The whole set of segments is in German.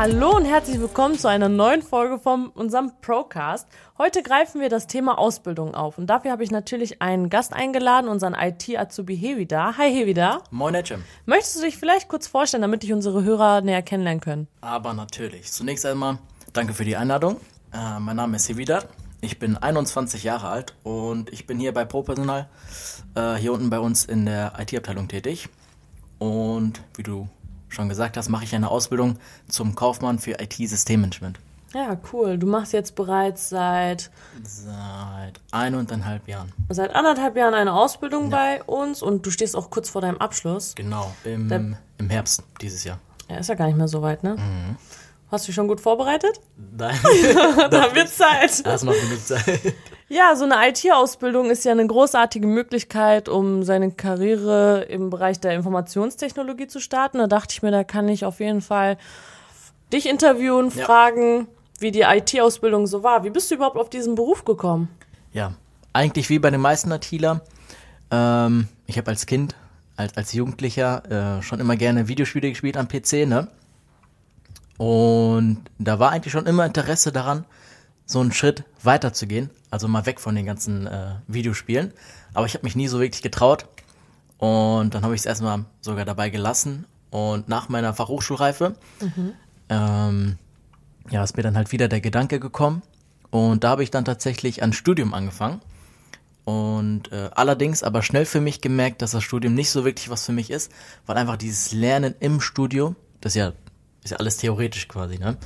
Hallo und herzlich willkommen zu einer neuen Folge von unserem Procast. Heute greifen wir das Thema Ausbildung auf und dafür habe ich natürlich einen Gast eingeladen, unseren IT-Azubi Hevida. Hi Hevida. Moin Etchem. Möchtest du dich vielleicht kurz vorstellen, damit dich unsere Hörer näher kennenlernen können? Aber natürlich. Zunächst einmal danke für die Einladung. Äh, mein Name ist Hevida. Ich bin 21 Jahre alt und ich bin hier bei ProPersonal, äh, hier unten bei uns in der IT-Abteilung tätig. Und wie du schon gesagt hast, mache ich eine Ausbildung zum Kaufmann für IT-Systemmanagement. Ja, cool. Du machst jetzt bereits seit Seit eineinhalb Jahren. seit anderthalb Jahren eine Ausbildung bei uns und du stehst auch kurz vor deinem Abschluss. Genau, im, Der- im Herbst dieses Jahr. Ja, ist ja gar nicht mehr so weit, ne? Hast du dich schon gut vorbereitet? Nein, Da wird Zeit. da ist noch genug Zeit. Ja, so eine IT-Ausbildung ist ja eine großartige Möglichkeit, um seine Karriere im Bereich der Informationstechnologie zu starten. Da dachte ich mir, da kann ich auf jeden Fall dich interviewen, Ja. fragen, wie die IT-Ausbildung so war. Wie bist du überhaupt auf diesen Beruf gekommen? Ja, eigentlich wie bei den meisten ITler. Ähm, ich habe als Kind, als, als Jugendlicher äh, schon immer gerne Videospiele gespielt am PC, ne? Und da war eigentlich schon immer Interesse daran, so einen Schritt weiterzugehen, also mal weg von den ganzen äh, Videospielen. Aber ich habe mich nie so wirklich getraut. Und dann habe ich es erstmal sogar dabei gelassen. Und nach meiner Fachhochschulreife ähm, ja, ist mir dann halt wieder der Gedanke gekommen. Und da habe ich dann tatsächlich ein Studium angefangen. Und äh, allerdings aber schnell für mich gemerkt, dass das Studium nicht so wirklich was für mich ist, weil einfach dieses Lernen im Studio, das ist ja, ist ja alles theoretisch quasi, ne?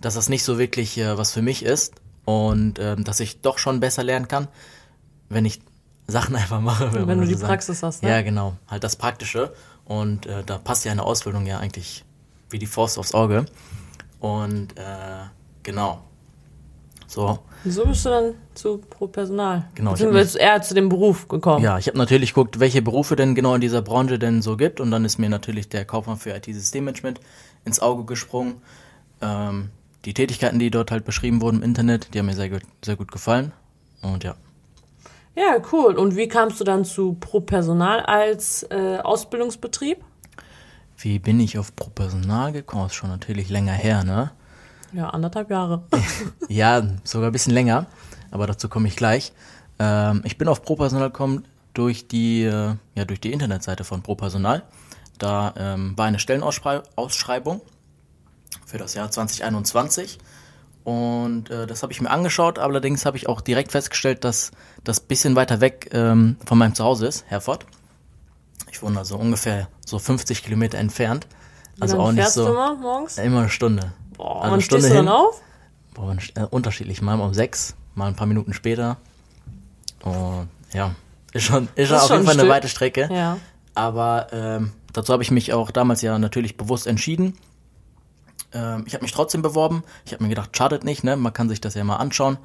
Dass das nicht so wirklich äh, was für mich ist und ähm, dass ich doch schon besser lernen kann, wenn ich Sachen einfach mache. Wenn man du so die sagen. Praxis hast, ne? Ja, genau. Halt das Praktische. Und äh, da passt ja eine Ausbildung ja eigentlich wie die Faust aufs Auge. Und äh, genau. So. Wieso bist du dann zu Pro Personal? Genau, bist du eher zu dem Beruf gekommen. Ja, ich habe natürlich geguckt, welche Berufe denn genau in dieser Branche denn so gibt. Und dann ist mir natürlich der Kaufmann für IT-Systemmanagement ins Auge gesprungen. Ähm, die Tätigkeiten, die dort halt beschrieben wurden im Internet, die haben mir sehr gut, sehr gut gefallen. Und ja. Ja, cool. Und wie kamst du dann zu Pro Personal als äh, Ausbildungsbetrieb? Wie bin ich auf Pro Personal gekommen? Ist schon natürlich länger her, ne? Ja, anderthalb Jahre. Ja, sogar ein bisschen länger, aber dazu komme ich gleich. Ähm, ich bin auf ProPersonal gekommen durch die, äh, ja, durch die Internetseite von ProPersonal. Da ähm, war eine Stellenausschreibung für das Jahr 2021 und äh, das habe ich mir angeschaut. Allerdings habe ich auch direkt festgestellt, dass das bisschen weiter weg ähm, von meinem Zuhause ist, Herford. Ich wohne also ungefähr so 50 Kilometer entfernt. Also auch nicht so. du immer morgens? Immer eine Stunde. Boah, also wann stehst du dann auf? Boah, äh, unterschiedlich, mal um sechs, mal ein paar Minuten später. Und ja, ist schon, ist schon ist auf schon jeden ein Fall eine Stück. weite Strecke. Ja. Aber ähm, dazu habe ich mich auch damals ja natürlich bewusst entschieden. Ähm, ich habe mich trotzdem beworben. Ich habe mir gedacht, schadet nicht, ne? Man kann sich das ja mal anschauen,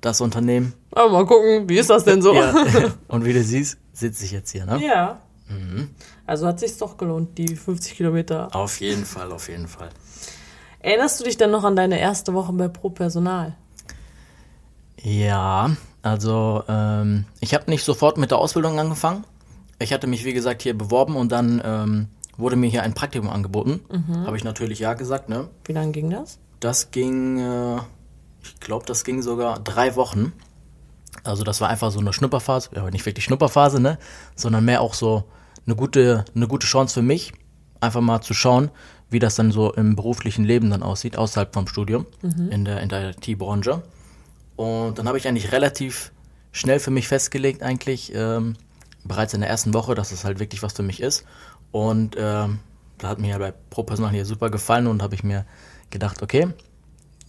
das Unternehmen. Aber mal gucken, wie ist das denn so? Ja. Und wie du siehst, sitze ich jetzt hier, ne? Ja. Mhm. Also hat sich's doch gelohnt, die 50 Kilometer. Auf jeden Fall, auf jeden Fall. Erinnerst du dich denn noch an deine erste Woche bei Pro Personal? Ja, also ähm, ich habe nicht sofort mit der Ausbildung angefangen. Ich hatte mich, wie gesagt, hier beworben und dann ähm, wurde mir hier ein Praktikum angeboten. Habe ich natürlich ja gesagt, ne? Wie lange ging das? Das ging, äh, ich glaube, das ging sogar drei Wochen. Also das war einfach so eine Schnupperphase, ja, aber nicht wirklich Schnupperphase, ne? Sondern mehr auch so eine gute, eine gute Chance für mich, einfach mal zu schauen, wie das dann so im beruflichen Leben dann aussieht, außerhalb vom Studium, in der, in der IT-Branche. Und dann habe ich eigentlich relativ schnell für mich festgelegt, eigentlich, ähm, bereits in der ersten Woche, dass es halt wirklich was für mich ist. Und ähm, da hat mir ja bei Pro Personal hier super gefallen und habe ich mir gedacht, okay,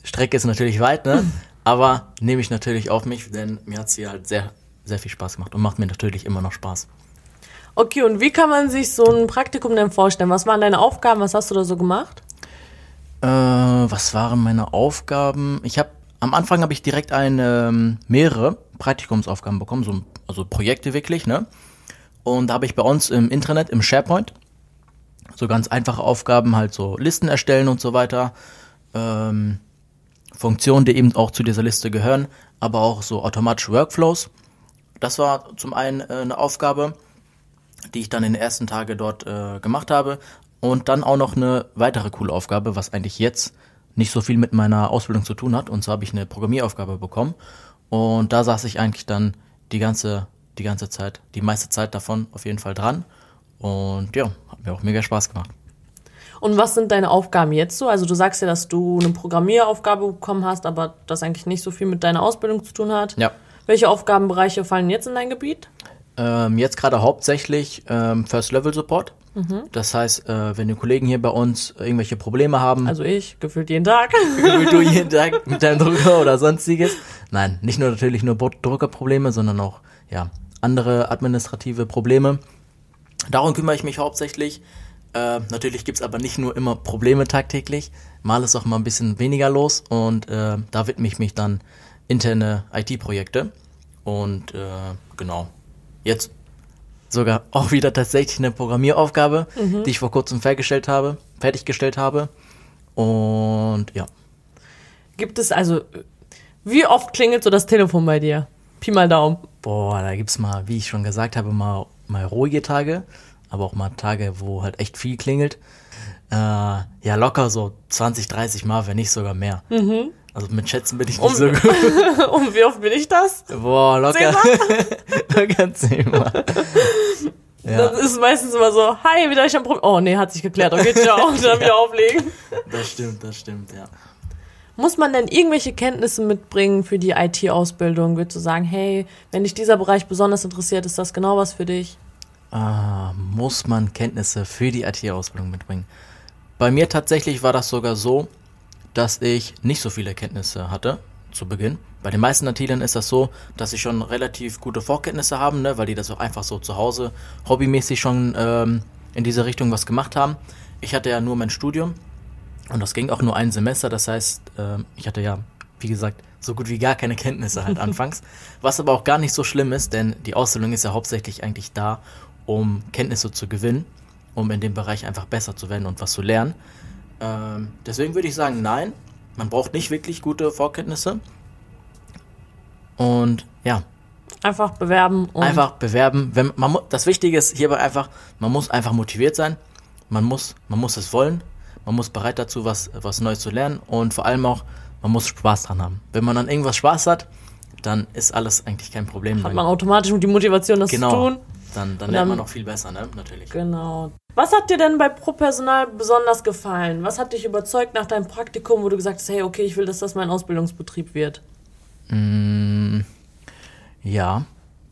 Strecke ist natürlich weit, ne? Aber nehme ich natürlich auf mich, denn mir hat es hier halt sehr, sehr viel Spaß gemacht und macht mir natürlich immer noch Spaß. Okay, und wie kann man sich so ein Praktikum denn vorstellen? Was waren deine Aufgaben? Was hast du da so gemacht? Äh, was waren meine Aufgaben? Ich habe am Anfang habe ich direkt eine, ähm, mehrere Praktikumsaufgaben bekommen, so, also Projekte wirklich, ne? Und da habe ich bei uns im Intranet, im SharePoint, so ganz einfache Aufgaben, halt so Listen erstellen und so weiter. Ähm, Funktionen, die eben auch zu dieser Liste gehören, aber auch so automatische Workflows. Das war zum einen äh, eine Aufgabe, die ich dann in den ersten Tagen dort äh, gemacht habe. Und dann auch noch eine weitere coole Aufgabe, was eigentlich jetzt nicht so viel mit meiner Ausbildung zu tun hat. Und so habe ich eine Programmieraufgabe bekommen. Und da saß ich eigentlich dann die ganze, die ganze Zeit, die meiste Zeit davon auf jeden Fall dran. Und ja, hat mir auch mega Spaß gemacht. Und was sind deine Aufgaben jetzt so? Also du sagst ja, dass du eine Programmieraufgabe bekommen hast, aber das eigentlich nicht so viel mit deiner Ausbildung zu tun hat. Ja. Welche Aufgabenbereiche fallen jetzt in dein Gebiet? Ähm, jetzt gerade hauptsächlich ähm, First Level Support. Mhm. Das heißt, äh, wenn die Kollegen hier bei uns irgendwelche Probleme haben, Also ich, gefühlt jeden Tag. wie du jeden Tag mit deinem Drucker oder sonstiges. Nein, nicht nur natürlich nur Druckerprobleme, sondern auch ja andere administrative Probleme. Darum kümmere ich mich hauptsächlich. Äh, natürlich gibt's aber nicht nur immer Probleme tagtäglich. Mal ist auch mal ein bisschen weniger los und äh, da widme ich mich dann interne IT-Projekte. Und äh, genau, jetzt sogar auch wieder tatsächlich eine Programmieraufgabe, die ich vor kurzem fertiggestellt habe, fertiggestellt habe. Und ja, Gibt es also, wie oft klingelt so das Telefon bei dir? Pi mal Daumen. Boah, da gibt's mal, wie ich schon gesagt habe, mal, mal ruhige Tage, aber auch mal Tage, wo halt echt viel klingelt. Äh, ja, locker so 20, 30 Mal, wenn nicht sogar mehr. Also mit Schätzen bin ich nicht Um- so gut. Und wie oft bin ich das? Boah, locker. locker zehnmal. Ja, Das ist meistens immer so, hi, wieder ich am Problem. Oh nee, hat sich geklärt, okay, ciao. Und dann wieder auflegen. das stimmt, das stimmt, ja. Muss man denn irgendwelche Kenntnisse mitbringen für die IT-Ausbildung? Würdest du sagen, hey, wenn dich dieser Bereich besonders interessiert, ist das genau was für dich? Ah, muss man Kenntnisse für die IT-Ausbildung mitbringen? Bei mir tatsächlich war das sogar so, dass ich nicht so viele Kenntnisse hatte zu Beginn. Bei den meisten ITlern ist das so, dass sie schon relativ gute Vorkenntnisse haben, ne, weil die das auch einfach so zu Hause hobbymäßig schon ähm, in diese Richtung was gemacht haben. Ich hatte ja nur mein Studium und das ging auch nur ein Semester. Das heißt, ähm, ich hatte ja, wie gesagt, so gut wie gar keine Kenntnisse halt anfangs. Was aber auch gar nicht so schlimm ist, denn die Ausbildung ist ja hauptsächlich eigentlich da, um Kenntnisse zu gewinnen, um in dem Bereich einfach besser zu werden und was zu lernen. Ähm, deswegen würde ich sagen, nein, man braucht nicht wirklich gute Vorkenntnisse. Und ja, Einfach bewerben und einfach bewerben. Wenn, man, das Wichtige ist hierbei einfach, man muss einfach motiviert sein. Man muss, man muss es wollen. Man muss bereit dazu, was, was Neues zu lernen. Und vor allem auch, man muss Spaß dran haben. Wenn man an irgendwas Spaß hat, dann ist alles eigentlich kein Problem. hat Dann- man automatisch die Motivation, das genau. zu tun. Dann, dann Und lernt dann- man noch viel besser, ne? Natürlich. Genau. Was hat dir denn bei Pro-Personal besonders gefallen? Was hat dich überzeugt nach deinem Praktikum, wo du gesagt hast, hey, okay, ich will, dass das mein Ausbildungsbetrieb wird? Ja,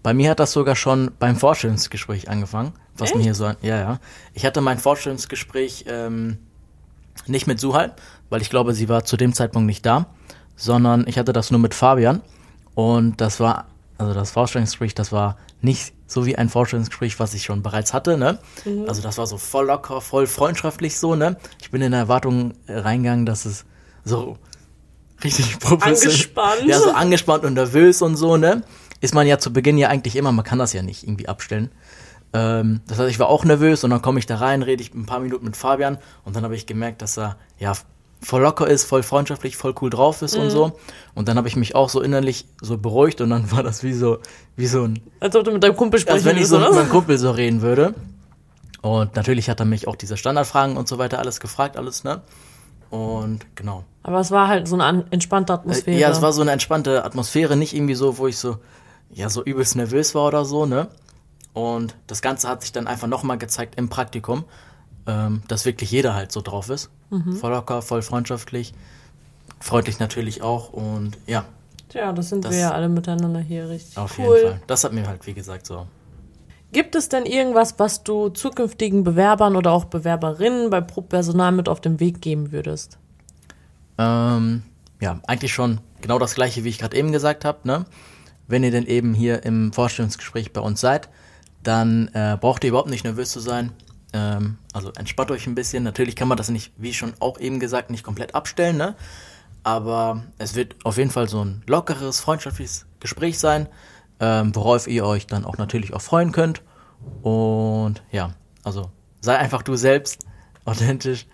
bei mir hat das sogar schon beim Vorstellungsgespräch angefangen. Was mir Echt? hier so ja, ja. Ich hatte mein Vorstellungsgespräch ähm, nicht mit Suhal, weil ich glaube, sie war zu dem Zeitpunkt nicht da, sondern ich hatte das nur mit Fabian. Und das war, also das Vorstellungsgespräch, das war nicht so wie ein Vorstellungsgespräch, was ich schon bereits hatte, ne? Also das war so voll locker, voll freundschaftlich so, ne? Ich bin in der Erwartung äh, reingegangen, dass es so richtig professionell. Angespannt. Ja, so angespannt und nervös und so, ne? Ist man ja zu Beginn ja eigentlich immer, man kann das ja nicht irgendwie abstellen. Ähm, das heißt, ich war auch nervös und dann komme ich da rein, rede ich ein paar Minuten mit Fabian und dann habe ich gemerkt, dass er ja voll locker ist, voll freundschaftlich, voll cool drauf ist und so. Und dann habe ich mich auch so innerlich so beruhigt und dann war das wie so, wie so ein, Als ob du mit deinem Kumpel sprechen als wenn ich so mit oder? meinem Kumpel so reden würde. Und natürlich hat er mich auch diese Standardfragen und so weiter alles gefragt, alles, ne? Und genau. Aber es war halt so eine an- entspannte Atmosphäre. Ja, es war so eine entspannte Atmosphäre, nicht irgendwie so, wo ich so, ja, so übelst nervös war oder so, ne? Und das Ganze hat sich dann einfach nochmal gezeigt im Praktikum, ähm, dass wirklich jeder halt so drauf ist. Voll locker, voll freundschaftlich, freundlich natürlich auch und ja, Tja, das sind Das- wir ja alle miteinander hier richtig auf cool. jeden Fall. Das hat mir halt, wie gesagt, so. Gibt es denn irgendwas, was du zukünftigen Bewerbern oder auch Bewerberinnen bei Pro-Personal mit auf den Weg geben würdest? Ähm, ja, eigentlich schon genau das gleiche, wie ich gerade eben gesagt habe, ne? Wenn ihr denn eben hier im Vorstellungsgespräch bei uns seid, dann äh, braucht ihr überhaupt nicht nervös zu sein. Ähm, also entspannt euch ein bisschen. Natürlich kann man das nicht, wie schon auch eben gesagt, nicht komplett abstellen, ne? Aber es wird auf jeden Fall so ein lockeres, freundschaftliches Gespräch sein, ähm, worauf ihr euch dann auch natürlich auch freuen könnt. Und ja, also sei einfach du selbst, authentisch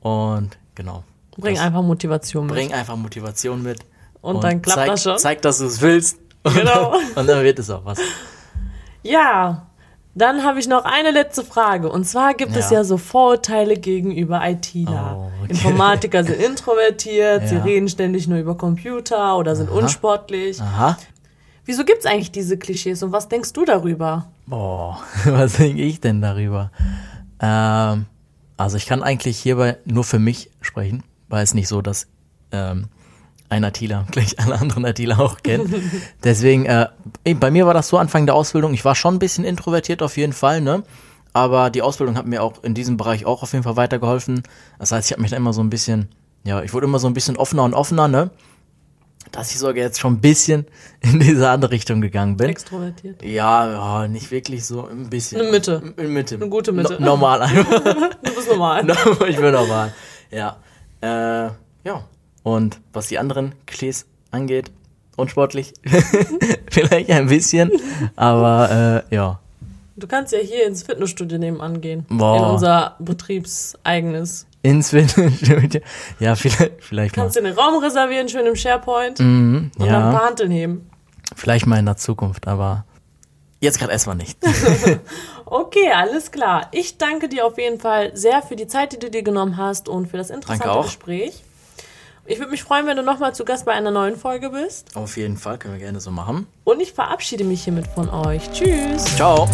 und genau. Bring Das- einfach Motivation mit. Bring einfach Motivation mit. Und dann klappt zeig, das schon. Zeig, dass du es willst. Und, Genau. und dann wird es auch was. Ja, dann habe ich noch eine letzte Frage. Und zwar gibt es Ja. ja so Vorurteile gegenüber ITler. Oh, Wenn Informatiker sind introvertiert, sie Ja. reden ständig nur über Computer oder sind unsportlich. Aha. Wieso gibt's eigentlich diese Klischees und was denkst du darüber? Boah, was denke ich denn darüber? Ähm, also ich kann eigentlich hierbei nur für mich sprechen, weil es nicht so, dass ähm, ein Attila gleich alle anderen Attila auch kennt. Deswegen, äh, bei mir war das so Anfang der Ausbildung, ich war schon ein bisschen introvertiert auf jeden Fall, ne? Aber die Ausbildung hat mir auch in diesem Bereich auch auf jeden Fall weitergeholfen. Das heißt, ich habe mich da immer so ein bisschen, ja, ich wurde immer so ein bisschen offener und offener, ne? Dass ich sogar jetzt schon ein bisschen in diese andere Richtung gegangen bin. Extrovertiert. Ja, ja, nicht wirklich so, ein bisschen. Eine Mitte. In Mitte. Eine gute Mitte. No normal einfach. Du bist normal. ich bin normal. Ja. Äh, ja. Und was die anderen Klischees angeht, unsportlich. Vielleicht ein bisschen. Aber äh, ja. Du kannst ja hier ins Fitnessstudio nebenan gehen. Boah. In unser betriebseigenes. Ins Fitnessstudio. Ja, vielleicht, vielleicht mal. Kannst dir einen Raum reservieren, schön im SharePoint. Mhm, Und dann ein ja, paar Hanteln heben. vielleicht mal in der Zukunft, aber jetzt gerade erstmal nicht. Okay, alles klar. Ich danke dir auf jeden Fall sehr für die Zeit, die du dir genommen hast und für das interessante. Gespräch. Ich würde mich freuen, wenn du nochmal zu Gast bei einer neuen Folge bist. Auf jeden Fall, können wir gerne so machen. Und ich verabschiede mich hiermit von euch. Tschüss. Ciao.